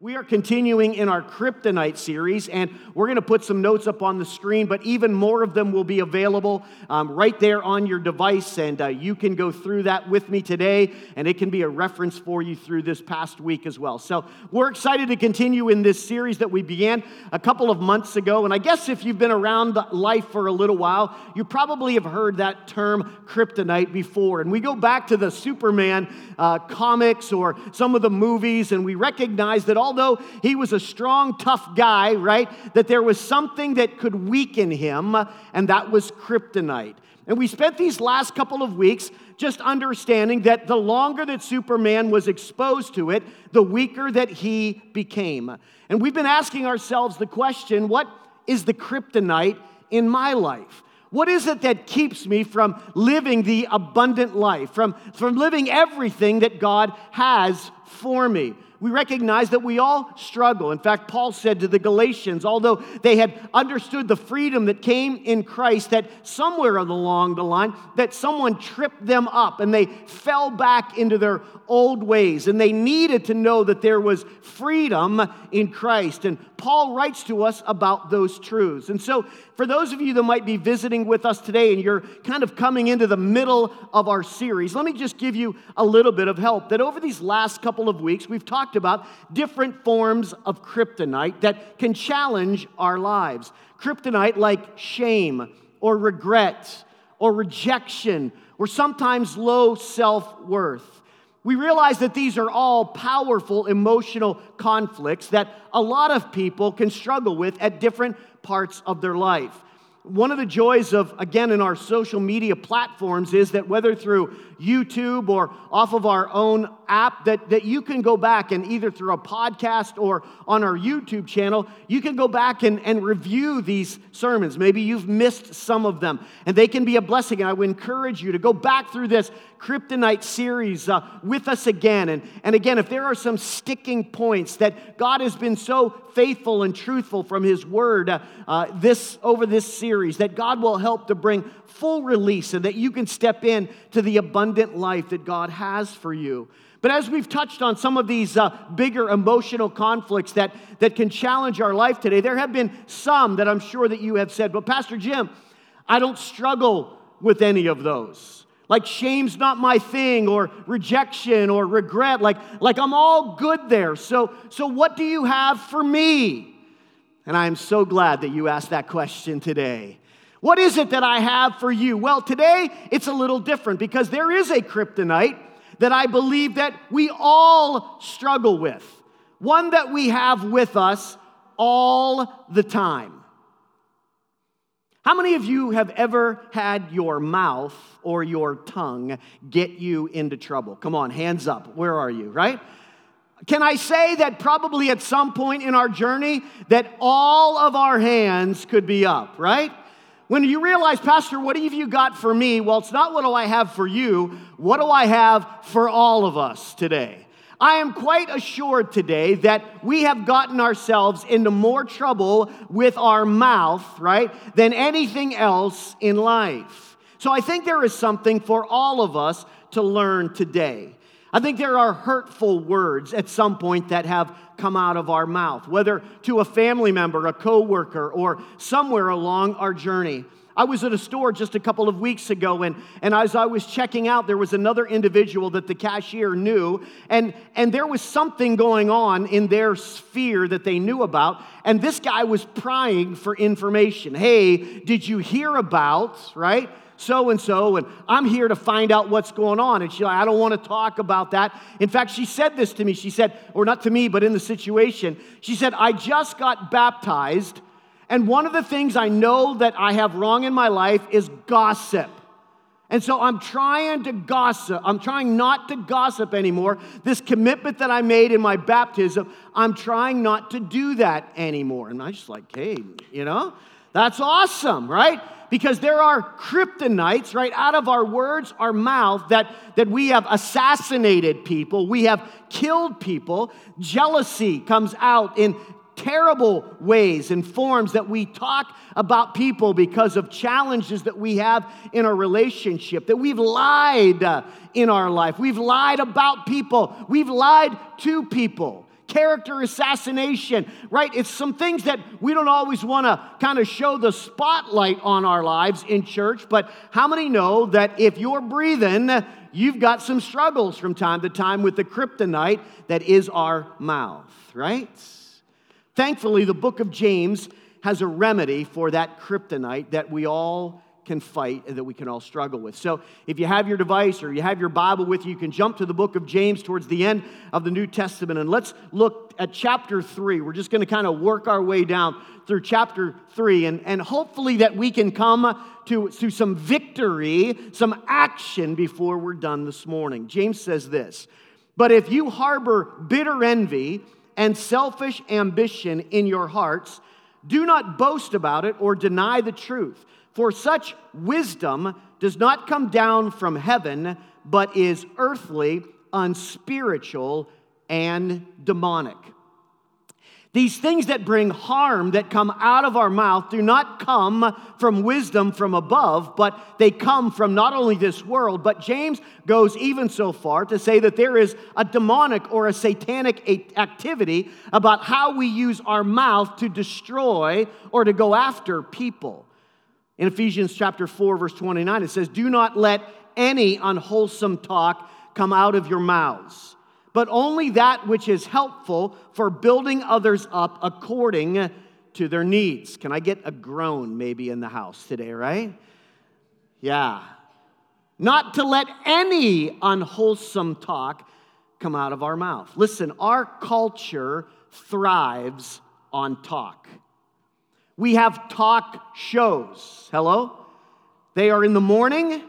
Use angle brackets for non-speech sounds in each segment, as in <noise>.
We are continuing in our Kryptonite series, and we're going to put some notes up on the screen, but even more of them will be available um, right there on your device, and uh, you can go through that with me today, and it can be a reference for you through this past week as well. So, we're excited to continue in this series that we began a couple of months ago, and I guess if you've been around life for a little while, you probably have heard that term kryptonite before. And we go back to the Superman uh, comics or some of the movies, and we recognize that all although he was a strong, tough guy, right, that there was something that could weaken him, and that was kryptonite. And we spent these last couple of weeks just understanding that the longer that Superman was exposed to it, the weaker that he became. And we've been asking ourselves the question what is the kryptonite in my life? What is it that keeps me from living the abundant life, from, from living everything that God has for me? We recognize that we all struggle. In fact, Paul said to the Galatians, although they had understood the freedom that came in Christ, that somewhere along the line, that someone tripped them up and they fell back into their old ways. And they needed to know that there was freedom in Christ. And Paul writes to us about those truths. And so, for those of you that might be visiting with us today and you're kind of coming into the middle of our series, let me just give you a little bit of help. That over these last couple of weeks, we've talked about different forms of kryptonite that can challenge our lives. Kryptonite like shame or regret or rejection or sometimes low self worth. We realize that these are all powerful emotional conflicts that a lot of people can struggle with at different parts of their life. One of the joys of, again, in our social media platforms is that whether through YouTube or off of our own app, that, that you can go back and either through a podcast or on our YouTube channel, you can go back and, and review these sermons. Maybe you've missed some of them, and they can be a blessing. And I would encourage you to go back through this Kryptonite series uh, with us again. And, and again, if there are some sticking points that God has been so faithful and truthful from His Word uh, uh, this, over this series, that God will help to bring full release and that you can step in to the abundant life that God has for you. But as we've touched on some of these uh, bigger emotional conflicts that, that can challenge our life today, there have been some that I'm sure that you have said, but Pastor Jim, I don't struggle with any of those. Like shame's not my thing, or rejection, or regret. Like, like I'm all good there. So, so what do you have for me? And I am so glad that you asked that question today. What is it that I have for you? Well, today it's a little different because there is a kryptonite that I believe that we all struggle with. One that we have with us all the time. How many of you have ever had your mouth or your tongue get you into trouble? Come on, hands up. Where are you, right? Can I say that probably at some point in our journey that all of our hands could be up, right? When you realize, Pastor, what have you got for me? Well, it's not what do I have for you, what do I have for all of us today? I am quite assured today that we have gotten ourselves into more trouble with our mouth, right, than anything else in life. So I think there is something for all of us to learn today. I think there are hurtful words at some point that have come out of our mouth, whether to a family member, a coworker, or somewhere along our journey. I was at a store just a couple of weeks ago, and, and as I was checking out, there was another individual that the cashier knew, and, and there was something going on in their sphere that they knew about. And this guy was prying for information. Hey, did you hear about, right? So and so, and I'm here to find out what's going on. And she's like, I don't want to talk about that. In fact, she said this to me. She said, or not to me, but in the situation, she said, I just got baptized and one of the things I know that I have wrong in my life is gossip. And so I'm trying to gossip. I'm trying not to gossip anymore. This commitment that I made in my baptism, I'm trying not to do that anymore. And I'm just like, hey, you know, that's awesome, right? Because there are kryptonites, right, out of our words, our mouth, that, that we have assassinated people, we have killed people. Jealousy comes out in terrible ways and forms that we talk about people because of challenges that we have in our relationship, that we've lied uh, in our life, we've lied about people, we've lied to people. Character assassination, right? It's some things that we don't always want to kind of show the spotlight on our lives in church, but how many know that if you're breathing, you've got some struggles from time to time with the kryptonite that is our mouth, right? Thankfully, the book of James has a remedy for that kryptonite that we all can fight and that we can all struggle with. So, if you have your device or you have your Bible with you, you can jump to the book of James towards the end of the New Testament and let's look at chapter 3. We're just going to kind of work our way down through chapter 3 and, and hopefully that we can come to, to some victory, some action before we're done this morning. James says this But if you harbor bitter envy and selfish ambition in your hearts, do not boast about it or deny the truth. For such wisdom does not come down from heaven, but is earthly, unspiritual, and demonic. These things that bring harm that come out of our mouth do not come from wisdom from above, but they come from not only this world, but James goes even so far to say that there is a demonic or a satanic activity about how we use our mouth to destroy or to go after people. In Ephesians chapter 4 verse 29 it says, "Do not let any unwholesome talk come out of your mouths, but only that which is helpful for building others up according to their needs." Can I get a groan maybe in the house today, right? Yeah. Not to let any unwholesome talk come out of our mouth. Listen, our culture thrives on talk. We have talk shows. Hello? They are in the morning.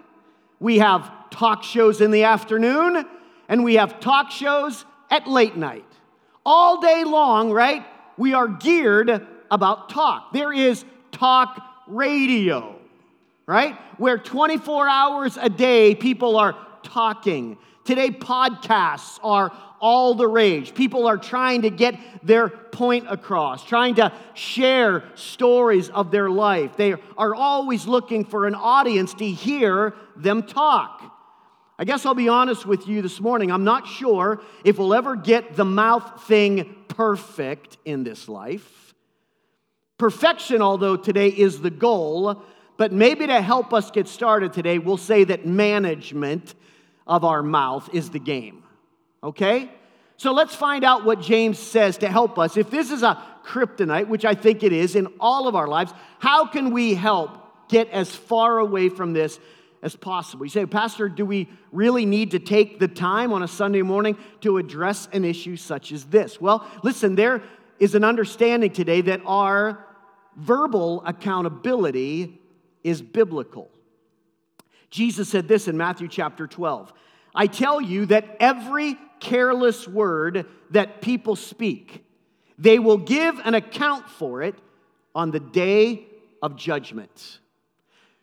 We have talk shows in the afternoon. And we have talk shows at late night. All day long, right? We are geared about talk. There is talk radio, right? Where 24 hours a day people are talking. Today, podcasts are all the rage. People are trying to get their point across, trying to share stories of their life. They are always looking for an audience to hear them talk. I guess I'll be honest with you this morning. I'm not sure if we'll ever get the mouth thing perfect in this life. Perfection, although today is the goal, but maybe to help us get started today, we'll say that management of our mouth is the game. Okay? So let's find out what James says to help us. If this is a kryptonite, which I think it is in all of our lives, how can we help get as far away from this as possible? You say, Pastor, do we really need to take the time on a Sunday morning to address an issue such as this? Well, listen, there is an understanding today that our verbal accountability is biblical. Jesus said this in Matthew chapter 12 I tell you that every careless word that people speak, they will give an account for it on the day of judgment.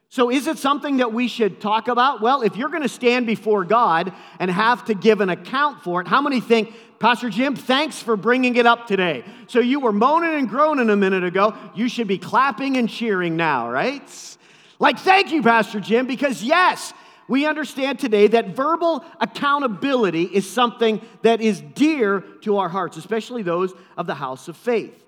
So, is it something that we should talk about? Well, if you're going to stand before God and have to give an account for it, how many think, Pastor Jim, thanks for bringing it up today? So, you were moaning and groaning a minute ago. You should be clapping and cheering now, right? Like, thank you, Pastor Jim, because yes, we understand today that verbal accountability is something that is dear to our hearts, especially those of the house of faith.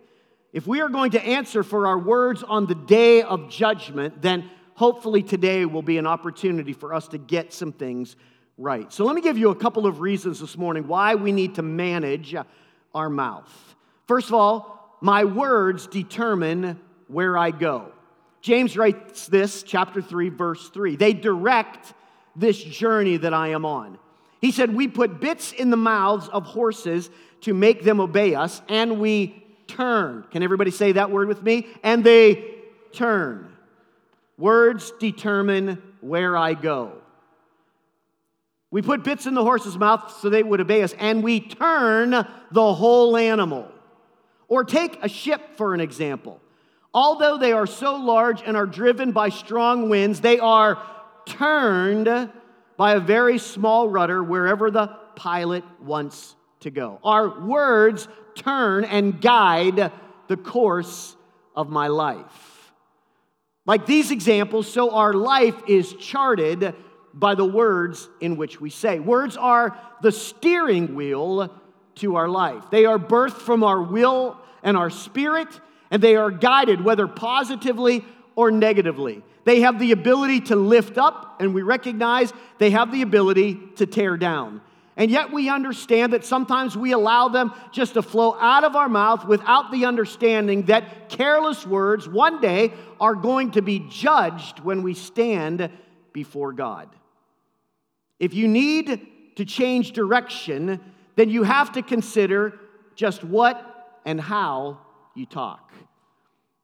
If we are going to answer for our words on the day of judgment, then hopefully today will be an opportunity for us to get some things right. So let me give you a couple of reasons this morning why we need to manage our mouth. First of all, my words determine where I go. James writes this, chapter 3, verse 3. They direct this journey that I am on. He said, We put bits in the mouths of horses to make them obey us, and we turn. Can everybody say that word with me? And they turn. Words determine where I go. We put bits in the horse's mouth so they would obey us, and we turn the whole animal. Or take a ship for an example. Although they are so large and are driven by strong winds, they are turned by a very small rudder wherever the pilot wants to go. Our words turn and guide the course of my life. Like these examples, so our life is charted by the words in which we say. Words are the steering wheel to our life. They are birthed from our will and our spirit, and they are guided whether positively or negatively. They have the ability to lift up, and we recognize they have the ability to tear down. And yet we understand that sometimes we allow them just to flow out of our mouth without the understanding that careless words one day are going to be judged when we stand before God. If you need to change direction, then you have to consider just what and how you talk.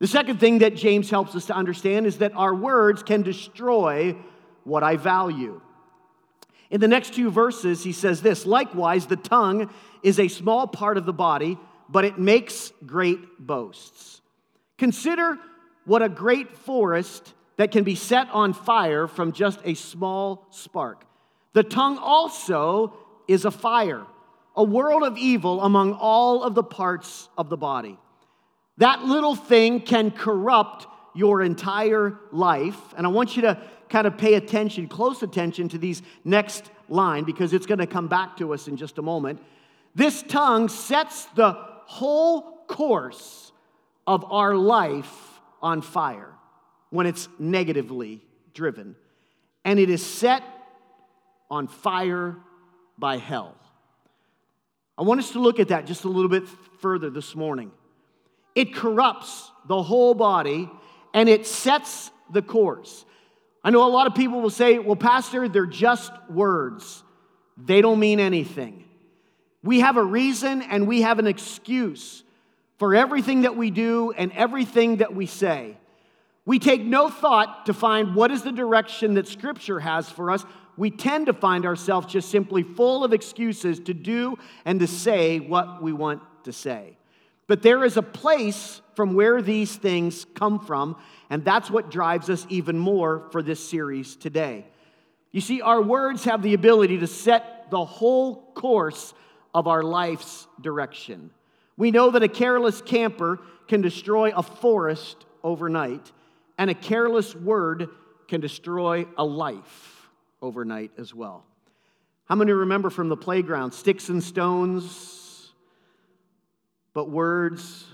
The second thing that James helps us to understand is that our words can destroy what I value. In the next two verses, he says this Likewise, the tongue is a small part of the body, but it makes great boasts. Consider what a great forest that can be set on fire from just a small spark. The tongue also is a fire, a world of evil among all of the parts of the body. That little thing can corrupt your entire life. And I want you to kind of pay attention, close attention to these next line because it's going to come back to us in just a moment. This tongue sets the whole course of our life on fire when it's negatively driven. And it is set on fire by hell. I want us to look at that just a little bit further this morning. It corrupts the whole body and it sets the course. I know a lot of people will say, well, Pastor, they're just words, they don't mean anything. We have a reason and we have an excuse for everything that we do and everything that we say. We take no thought to find what is the direction that Scripture has for us. We tend to find ourselves just simply full of excuses to do and to say what we want to say. But there is a place from where these things come from, and that's what drives us even more for this series today. You see, our words have the ability to set the whole course of our life's direction. We know that a careless camper can destroy a forest overnight, and a careless word can destroy a life overnight as well. How many remember from the playground sticks and stones, but words.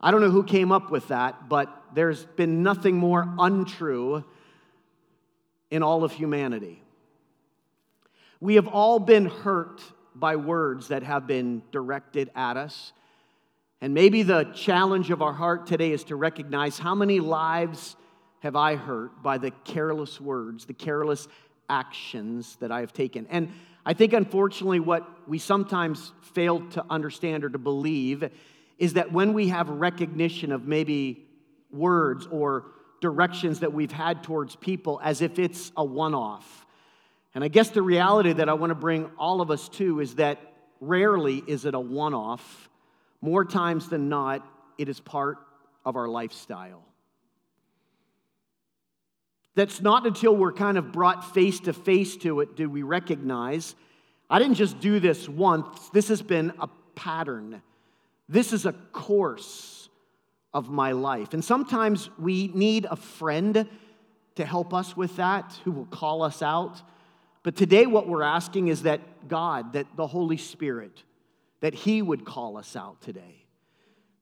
I don't know who came up with that, but there's been nothing more untrue in all of humanity. We have all been hurt by words that have been directed at us. And maybe the challenge of our heart today is to recognize how many lives have I hurt by the careless words, the careless actions that I have taken. And I think, unfortunately, what we sometimes fail to understand or to believe is that when we have recognition of maybe words or directions that we've had towards people as if it's a one off. And I guess the reality that I want to bring all of us to is that rarely is it a one off. More times than not, it is part of our lifestyle. That's not until we're kind of brought face to face to it do we recognize I didn't just do this once, this has been a pattern. This is a course of my life. And sometimes we need a friend to help us with that, who will call us out. But today, what we're asking is that God, that the Holy Spirit, that He would call us out today.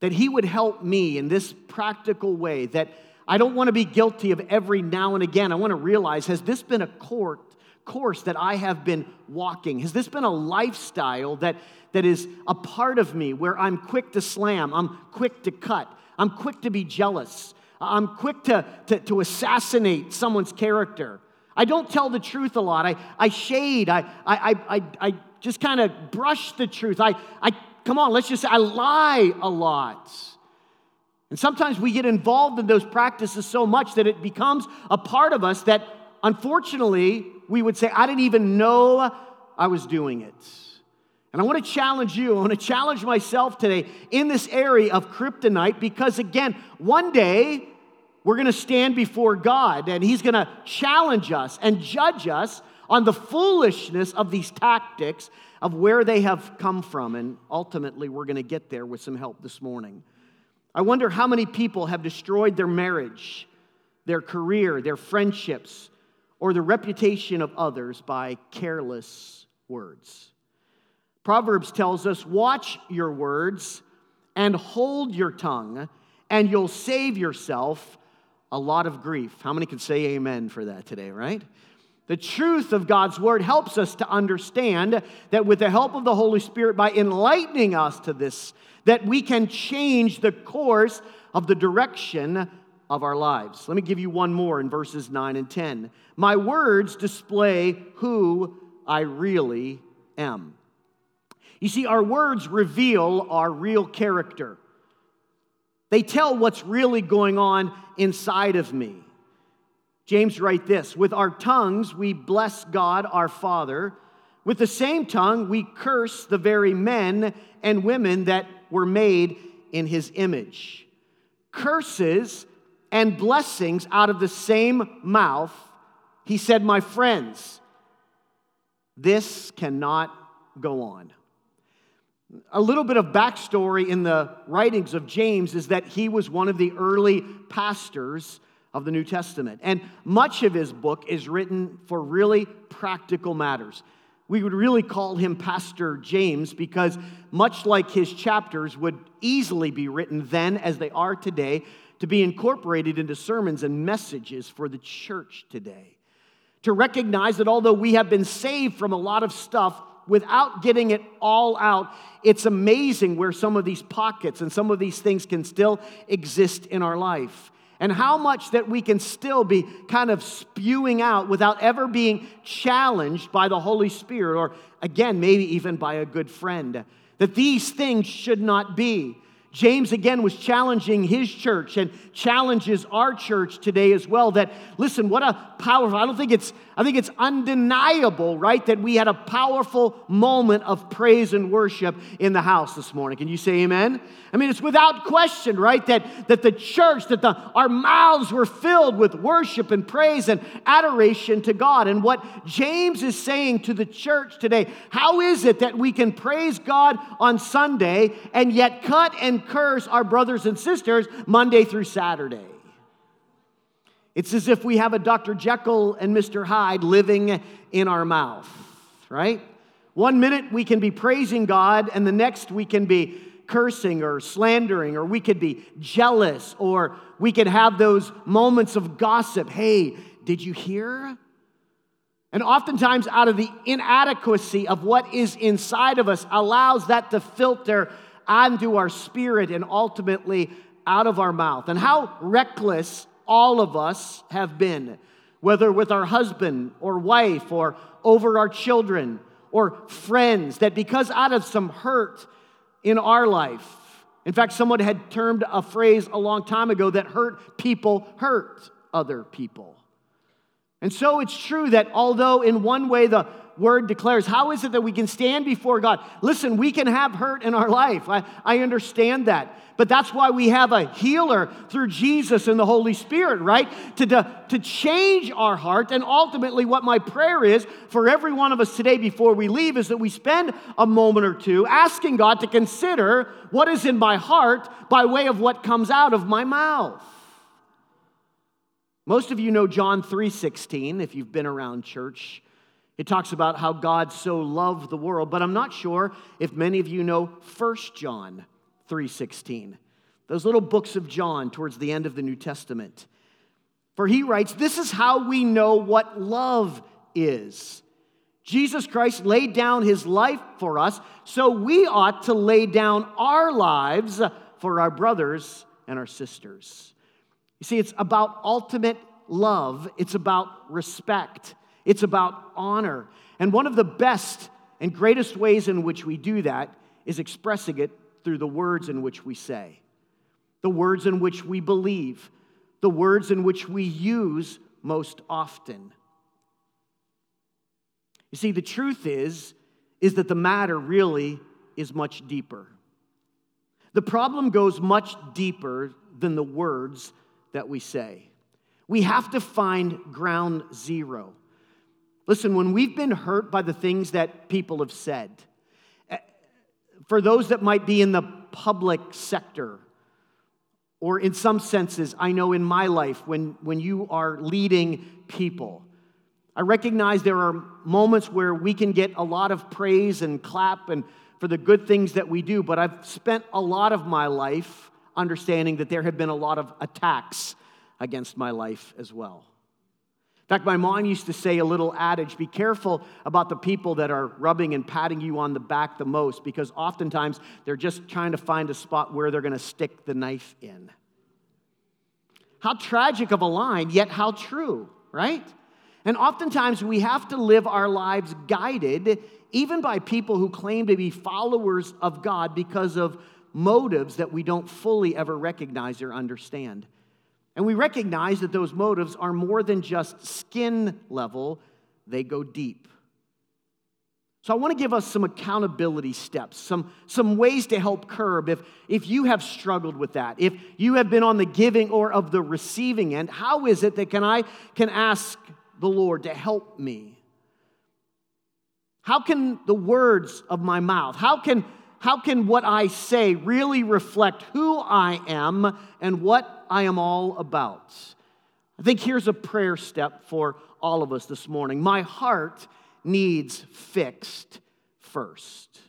That He would help me in this practical way, that I don't want to be guilty of every now and again. I want to realize has this been a court, course that I have been walking? Has this been a lifestyle that, that is a part of me where I'm quick to slam, I'm quick to cut, I'm quick to be jealous, I'm quick to, to, to assassinate someone's character? I don't tell the truth a lot. I, I shade, I, I, I, I just kind of brush the truth. I, I, come on, let's just say I lie a lot. And sometimes we get involved in those practices so much that it becomes a part of us that unfortunately we would say, I didn't even know I was doing it. And I want to challenge you, I want to challenge myself today in this area of kryptonite because, again, one day we're going to stand before God and He's going to challenge us and judge us on the foolishness of these tactics of where they have come from. And ultimately, we're going to get there with some help this morning. I wonder how many people have destroyed their marriage, their career, their friendships, or the reputation of others by careless words. Proverbs tells us watch your words and hold your tongue, and you'll save yourself a lot of grief. How many can say amen for that today, right? The truth of God's word helps us to understand that with the help of the Holy Spirit, by enlightening us to this, that we can change the course of the direction of our lives. Let me give you one more in verses 9 and 10. My words display who I really am. You see, our words reveal our real character. They tell what's really going on inside of me. James write this, with our tongues we bless God our Father. With the same tongue we curse the very men and women that were made in his image. Curses and blessings out of the same mouth. He said, "My friends, this cannot go on." A little bit of backstory in the writings of James is that he was one of the early pastors of the New Testament. And much of his book is written for really practical matters. We would really call him Pastor James because, much like his chapters would easily be written then as they are today, to be incorporated into sermons and messages for the church today. To recognize that although we have been saved from a lot of stuff, without getting it all out, it's amazing where some of these pockets and some of these things can still exist in our life and how much that we can still be kind of spewing out without ever being challenged by the Holy Spirit, or again, maybe even by a good friend. That these things should not be. James again was challenging his church and challenges our church today as well that listen what a powerful I don't think it's I think it's undeniable right that we had a powerful moment of praise and worship in the house this morning. Can you say amen? I mean it's without question right that that the church that the our mouths were filled with worship and praise and adoration to God. And what James is saying to the church today how is it that we can praise God on Sunday and yet cut and curse our brothers and sisters Monday through Saturday. It's as if we have a Dr. Jekyll and Mr. Hyde living in our mouth, right? One minute we can be praising God, and the next we can be cursing or slandering, or we could be jealous, or we could have those moments of gossip. Hey, did you hear? And oftentimes, out of the inadequacy of what is inside of us, allows that to filter onto our spirit and ultimately out of our mouth. And how reckless all of us have been, whether with our husband or wife or over our children or friends, that because out of some hurt in our life, in fact, someone had termed a phrase a long time ago that hurt people hurt other people. And so it's true that although in one way the word declares. How is it that we can stand before God? Listen, we can have hurt in our life. I, I understand that. But that's why we have a healer through Jesus and the Holy Spirit, right? To, to, to change our heart. And ultimately, what my prayer is for every one of us today before we leave is that we spend a moment or two asking God to consider what is in my heart by way of what comes out of my mouth. Most of you know John 3:16 if you've been around church. It talks about how God so loved the world, but I'm not sure if many of you know 1 John 3:16. Those little books of John towards the end of the New Testament. For he writes, "This is how we know what love is. Jesus Christ laid down his life for us, so we ought to lay down our lives for our brothers and our sisters." You see, it's about ultimate love, it's about respect. It's about honor. And one of the best and greatest ways in which we do that is expressing it through the words in which we say, the words in which we believe, the words in which we use most often. You see, the truth is, is that the matter really is much deeper. The problem goes much deeper than the words that we say. We have to find ground zero. Listen, when we've been hurt by the things that people have said, eh, for those that might be in the public sector, or in some senses, I know in my life, when, when you are leading people, I recognize there are moments where we can get a lot of praise and clap and for the good things that we do, but I've spent a lot of my life understanding that there have been a lot of attacks against my life as well. In fact, my mom used to say a little adage be careful about the people that are rubbing and patting you on the back the most, because oftentimes they're just trying to find a spot where they're going to stick the knife in. How tragic of a line, yet how true, right? And oftentimes we have to live our lives guided even by people who claim to be followers of God because of motives that we don't fully ever recognize or understand. And we recognize that those motives are more than just skin level, they go deep. So I want to give us some accountability steps, some, some ways to help curb if, if you have struggled with that, if you have been on the giving or of the receiving end, how is it that can I can ask the Lord to help me? How can the words of my mouth, how can how can what I say really reflect who I am and what I am all about? I think here's a prayer step for all of us this morning. My heart needs fixed first.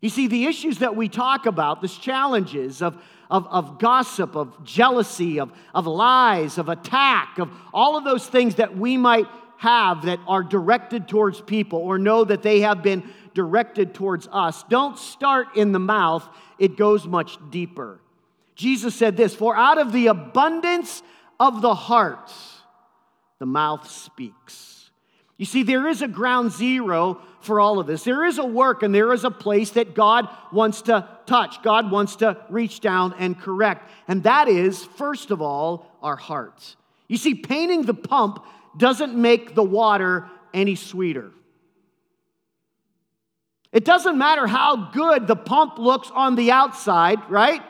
You see, the issues that we talk about, these challenges of, of, of gossip, of jealousy, of, of lies, of attack, of all of those things that we might have that are directed towards people or know that they have been directed towards us don't start in the mouth, it goes much deeper. Jesus said this For out of the abundance of the heart, the mouth speaks. You see, there is a ground zero for all of this. There is a work and there is a place that God wants to touch, God wants to reach down and correct. And that is, first of all, our hearts. You see, painting the pump doesn't make the water any sweeter. It doesn't matter how good the pump looks on the outside, right?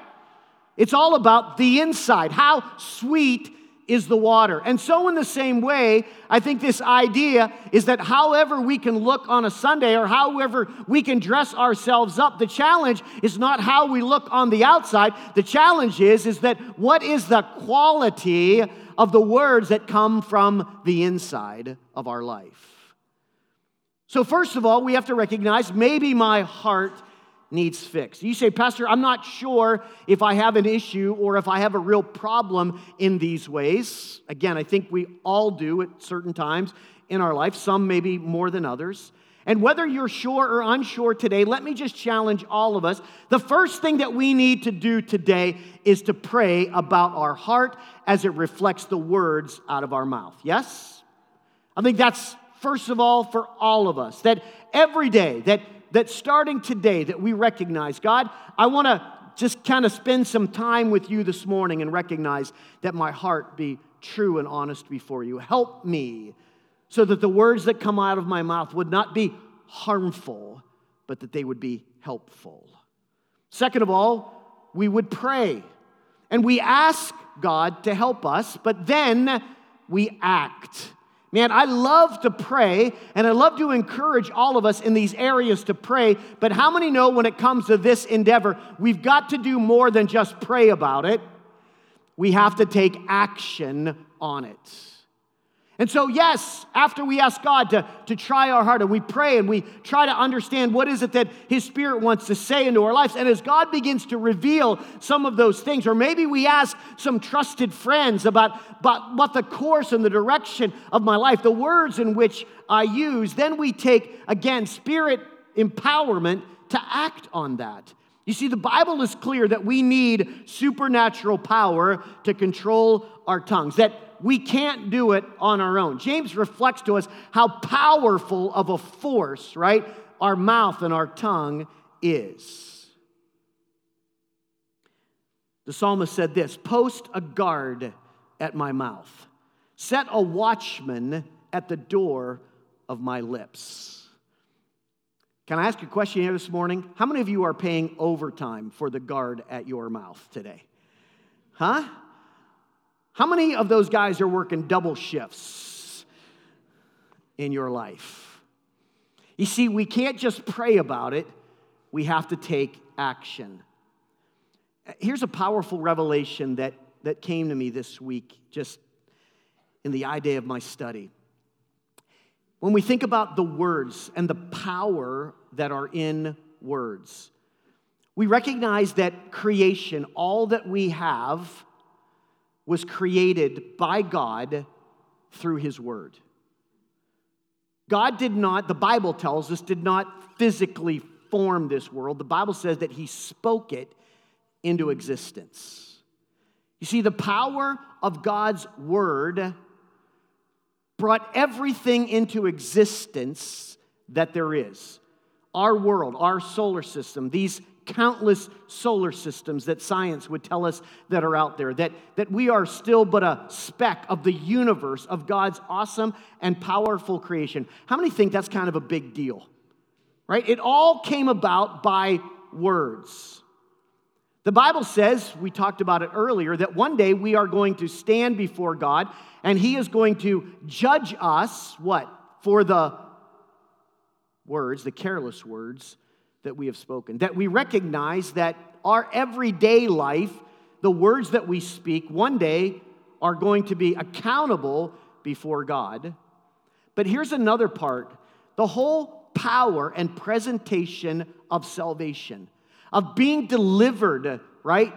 It's all about the inside. How sweet is the water? And so, in the same way, I think this idea is that however we can look on a Sunday or however we can dress ourselves up, the challenge is not how we look on the outside. The challenge is, is that what is the quality of the words that come from the inside of our life? So, first of all, we have to recognize maybe my heart needs fixed. You say, Pastor, I'm not sure if I have an issue or if I have a real problem in these ways. Again, I think we all do at certain times in our life, some maybe more than others. And whether you're sure or unsure today, let me just challenge all of us. The first thing that we need to do today is to pray about our heart as it reflects the words out of our mouth. Yes? I think that's first of all, for all of us. That every day, that, that starting today, that we recognize, God, I want to just kind of spend some time with you this morning and recognize that my heart be true and honest before you. Help me so that the words that come out of my mouth would not be harmful, but that they would be helpful. Second of all, we would pray and we ask God to help us, but then we act. Man, I love to pray and I love to encourage all of us in these areas to pray. But how many know when it comes to this endeavor, we've got to do more than just pray about it? We have to take action on it. And so, yes, after we ask God to, to try our heart and we pray and we try to understand what is it that His Spirit wants to say into our lives, and as God begins to reveal some of those things, or maybe we ask some trusted friends about, about what the course and the direction of my life, the words in which I use, then we take, again, Spirit empowerment to act on that. You see, the Bible is clear that we need supernatural power to control our tongues, that we can't do it on our own. James reflects to us how powerful of a force, right, our mouth and our tongue is. The psalmist said this Post a guard at my mouth, set a watchman at the door of my lips. Can I ask a question here this morning? How many of you are paying overtime for the guard at your mouth today? Huh? How many of those guys are working double shifts in your life? You see, we can't just pray about it, we have to take action. Here's a powerful revelation that, that came to me this week, just in the eye day of my study. when we think about the words and the power that are in words, we recognize that creation, all that we have, was created by God through His Word. God did not, the Bible tells us, did not physically form this world. The Bible says that He spoke it into existence. You see, the power of God's Word brought everything into existence that there is. Our world, our solar system, these countless solar systems that science would tell us that are out there, that, that we are still but a speck of the universe of God's awesome and powerful creation. How many think that's kind of a big deal? Right? It all came about by words. The Bible says, we talked about it earlier, that one day we are going to stand before God and He is going to judge us, what? For the words, the careless words that we have spoken. That we recognize that our everyday life, the words that we speak, one day are going to be accountable before God. But here's another part the whole power and presentation of salvation, of being delivered, right?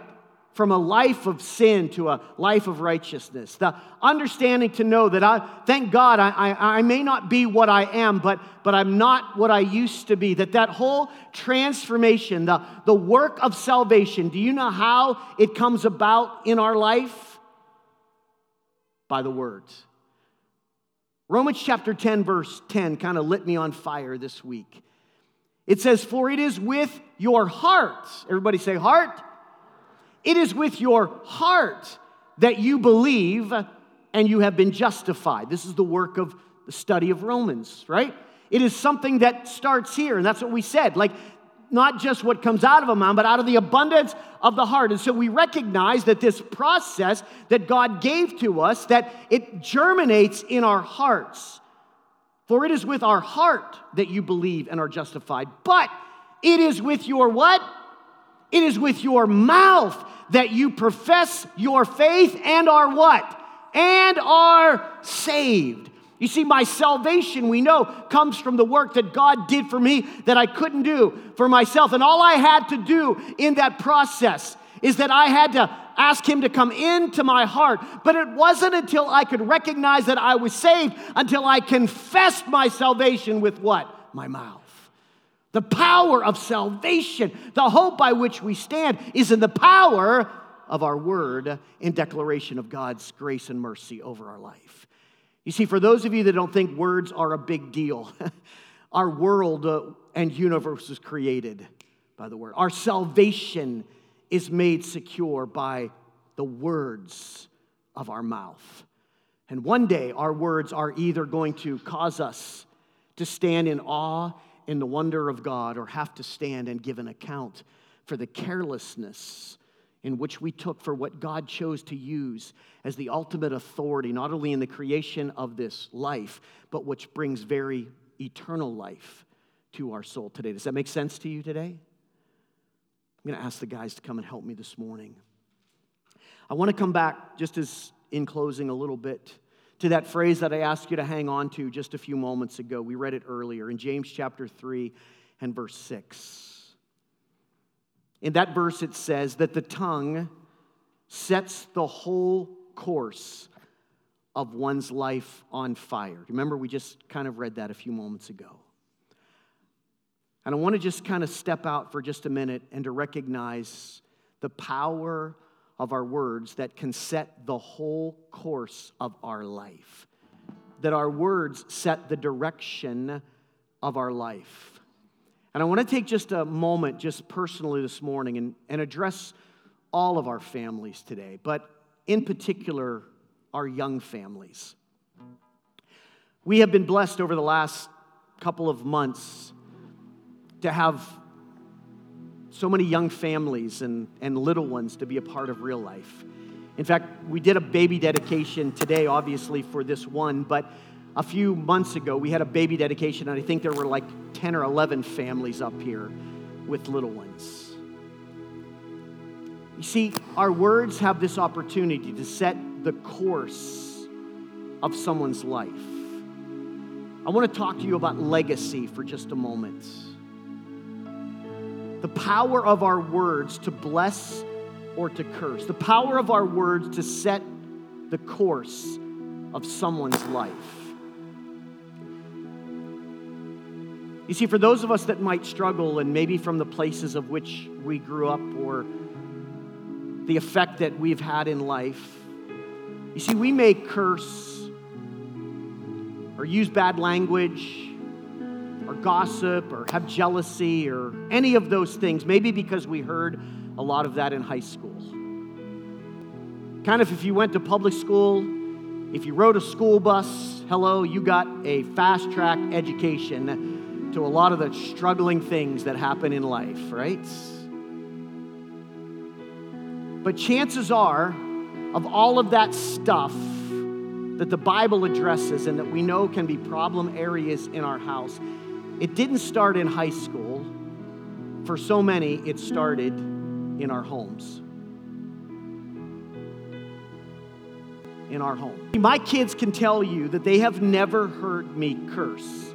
From a life of sin to a life of righteousness. The understanding to know that I, thank God, I, I, I, may not be what I am, but, but I'm not what I used to be. That that whole transformation, the, the work of salvation, do you know how it comes about in our life? By the words. Romans chapter 10, verse 10 kind of lit me on fire this week. It says, For it is with your heart. Everybody say, heart it is with your heart that you believe and you have been justified. This is the work of the study of Romans, right? It is something that starts here, and that's what we said. Like, not just what comes out of a man, but out of the abundance of the heart. And so we recognize that this process that God gave to us, that it germinates in our hearts. For it is with our heart that you believe and are justified. But it is with your what? It is with your mouth that you profess your faith and are what? And are saved. You see, my salvation, we know, comes from the work that God did for me that I couldn't do for myself. And all I had to do in that process is that I had to ask Him to come into my heart. But it wasn't until I could recognize that I was saved until I confessed my salvation with what? My mouth. The power of salvation, the hope by which we stand, is in the power of our word in declaration of God's grace and mercy over our life. You see, for those of you that don't think words are a big deal, <laughs> our world uh, and universe is created by the word. Our salvation is made secure by the words of our mouth. And one day, our words are either going to cause us to stand in awe in the wonder of God or have to stand and give an account for the carelessness in which we took for what God chose to use as the ultimate authority, not only in the creation of this life, but which brings very eternal life to our soul today. Does that make sense to you today? I'm going to ask the guys to come and help me this morning. I want to come back just as in closing a little bit to that phrase that I asked you to hang on to just a few moments ago. We read it earlier in James chapter 3 and verse 6. In that verse, it says that the tongue sets the whole course of one's life on fire. Remember, we just kind of read that a few moments ago. And I want to just kind of step out for just a minute and to recognize the power of our words that can set the whole course of our life. That our words set the direction of our life. And I want to take just a moment, just personally this morning, and, and address all of our families today, but in particular, our young families. We have been blessed over the last couple of months to have so many young families and, and little ones to be a part of real life. In fact, we did a baby dedication today, obviously, for this one, but a few months ago, we had a baby dedication, and I think there were like 10 or 11 families up here with little ones. You see, our words have this opportunity to set the course of someone's life. I want to talk to you about legacy for just a moment. The power of our words to bless or to curse, the power of our words to set the course of someone's life. You see, for those of us that might struggle, and maybe from the places of which we grew up or the effect that we've had in life, you see, we may curse or use bad language gossip or have jealousy or any of those things, maybe because we heard a lot of that in high school. Kind of if you went to public school, if you rode a school bus, hello, you got a fast track education to a lot of the struggling things that happen in life, right? But chances are, of all of that stuff that the Bible addresses and that we know can be problem areas in our house, it didn't start in high school. For so many, it started in our homes. In our home. My kids can tell you that they have never heard me curse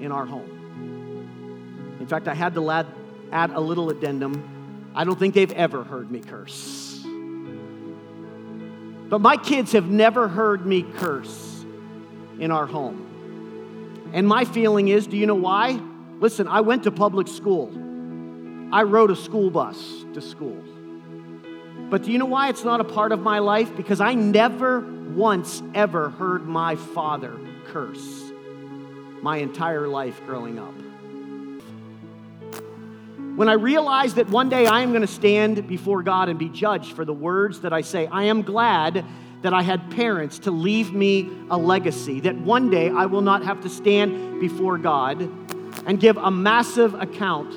in our home. In fact, I had to add, a little addendum. I don't think they've ever heard me curse. But my kids have never heard me curse in our home. And my feeling is do you know why? Listen, I went to public school, I rode a school bus to school. But do you know why it's not a part of my life? Because I never once ever heard my father curse my entire life growing up. When I realized that one day I am going to stand before God and be judged for the words that I say, I am glad that I had parents to leave me a legacy, that one day I will not have to stand before God and give a massive account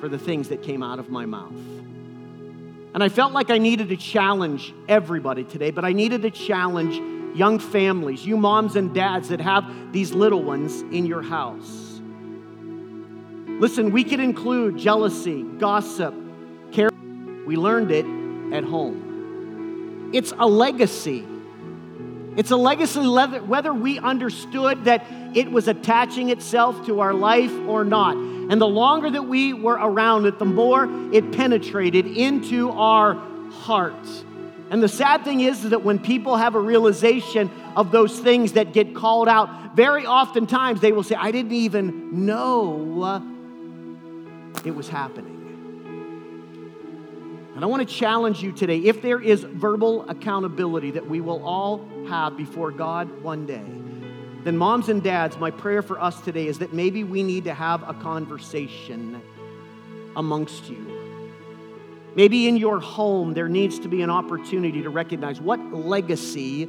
for the things that came out of my mouth. And I felt like I needed to challenge everybody today, but I needed to challenge young families, you moms and dads that have these little ones in your house. Listen, we could include jealousy, gossip, care. We learned it at home. It's a legacy. It's a legacy whether we understood that it was attaching itself to our life or not. And the longer that we were around it, the more it penetrated into our hearts. And the sad thing is, that when people have a realization of those things that get called out, very oftentimes they will say, I didn't even know it was happening. And I want to challenge you today if there is verbal accountability that we will all have before God one day, then, moms and dads, my prayer for us today is that maybe we need to have a conversation amongst you. Maybe in your home, there needs to be an opportunity to recognize what legacy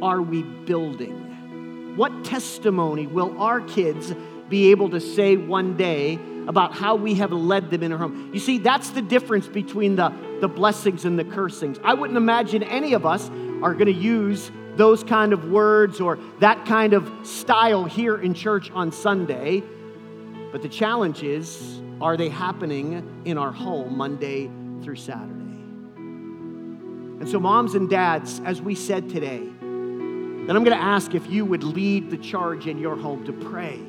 are we building? What testimony will our kids be able to say one day about how we have led them in our home. You see, that's the difference between the, the blessings and the cursings. I wouldn't imagine any of us are going to use those kind of words or that kind of style here in church on Sunday. But the challenge is are they happening in our home Monday through Saturday? And so, moms and dads, as we said today, then I'm going to ask if you would lead the charge in your home to pray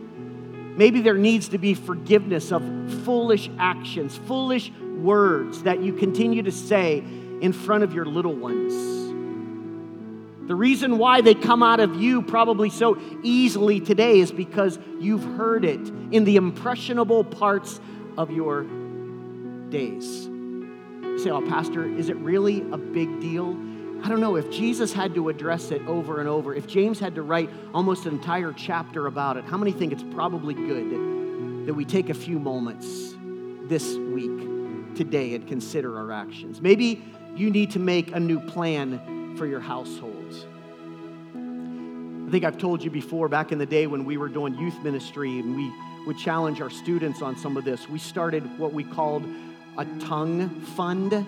Maybe there needs to be forgiveness of foolish actions, foolish words that you continue to say in front of your little ones. The reason why they come out of you probably so easily today is because you've heard it in the impressionable parts of your days. You say, oh, Pastor, is it really a big deal? I don't know, if Jesus had to address it over and over, if James had to write almost an entire chapter about it, how many think it's probably good that we take a few moments this week, today, and consider our actions? Maybe you need to make a new plan for your households. I think I've told you before, back in the day when we were doing youth ministry and we would challenge our students on some of this, we started what we called a tongue fund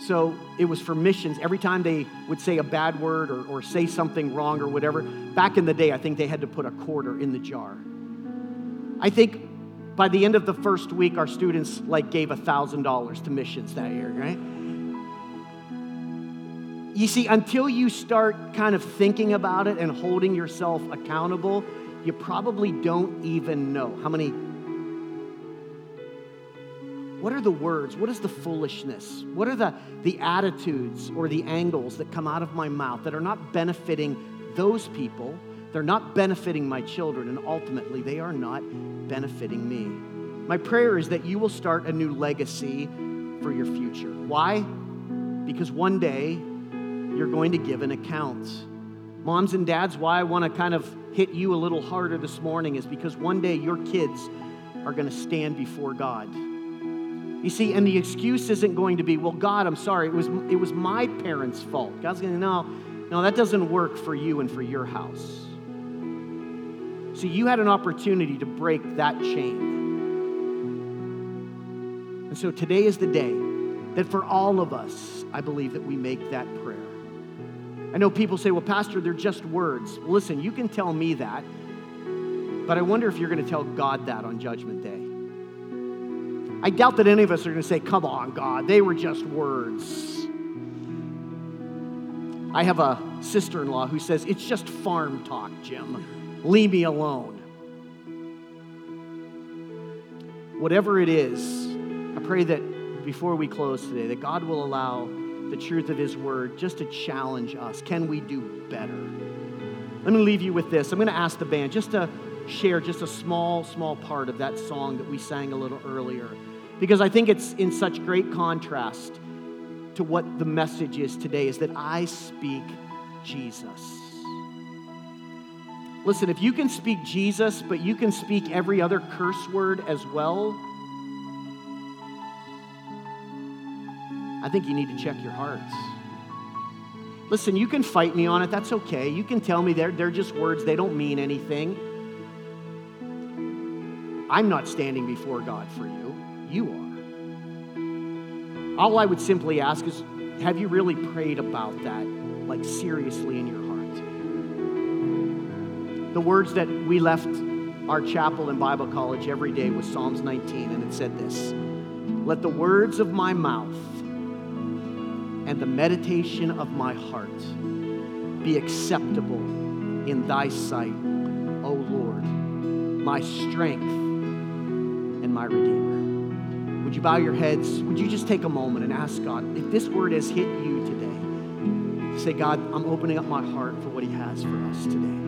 so it was for missions. Every time they would say a bad word or, or say something wrong or whatever, back in the day, I think they had to put a quarter in the jar. I think by the end of the first week, our students like gave $1,000 to missions that year, right? You see, until you start kind of thinking about it and holding yourself accountable, you probably don't even know how many. What are the words? What is the foolishness? What are the, the attitudes or the angles that come out of my mouth that are not benefiting those people? They're not benefiting my children, and ultimately, they are not benefiting me. My prayer is that you will start a new legacy for your future. Why? Because one day you're going to give an account. Moms and dads, why I want to kind of hit you a little harder this morning is because one day your kids are going to stand before God. You see, and the excuse isn't going to be, well, God, I'm sorry, it was, it was my parents' fault. God's going to, no, no, that doesn't work for you and for your house. See, you had an opportunity to break that chain. And so today is the day that for all of us, I believe that we make that prayer. I know people say, well, Pastor, they're just words. Listen, you can tell me that, but I wonder if you're going to tell God that on Judgment Day. I doubt that any of us are going to say, come on, God, they were just words. I have a sister in law who says, it's just farm talk, Jim. Leave me alone. Whatever it is, I pray that before we close today, that God will allow the truth of His Word just to challenge us. Can we do better? Let me leave you with this. I'm going to ask the band just to share just a small, small part of that song that we sang a little earlier, because I think it's in such great contrast to what the message is today is that I speak Jesus. Listen, if you can speak Jesus, but you can speak every other curse word as well, I think you need to check your hearts. Listen, you can fight me on it. That's okay. You can tell me they're, they're just words, they don't mean anything. I'm not standing before God for you. You are. All I would simply ask is have you really prayed about that, like seriously in your heart? The words that we left our chapel and Bible college every day was Psalms 19, and it said this Let the words of my mouth and the meditation of my heart be acceptable in thy sight, O Lord, my strength and my Redeemer. You bow your heads? Would you just take a moment and ask God if this word has hit you today? Say, God, I'm opening up my heart for what He has for us today.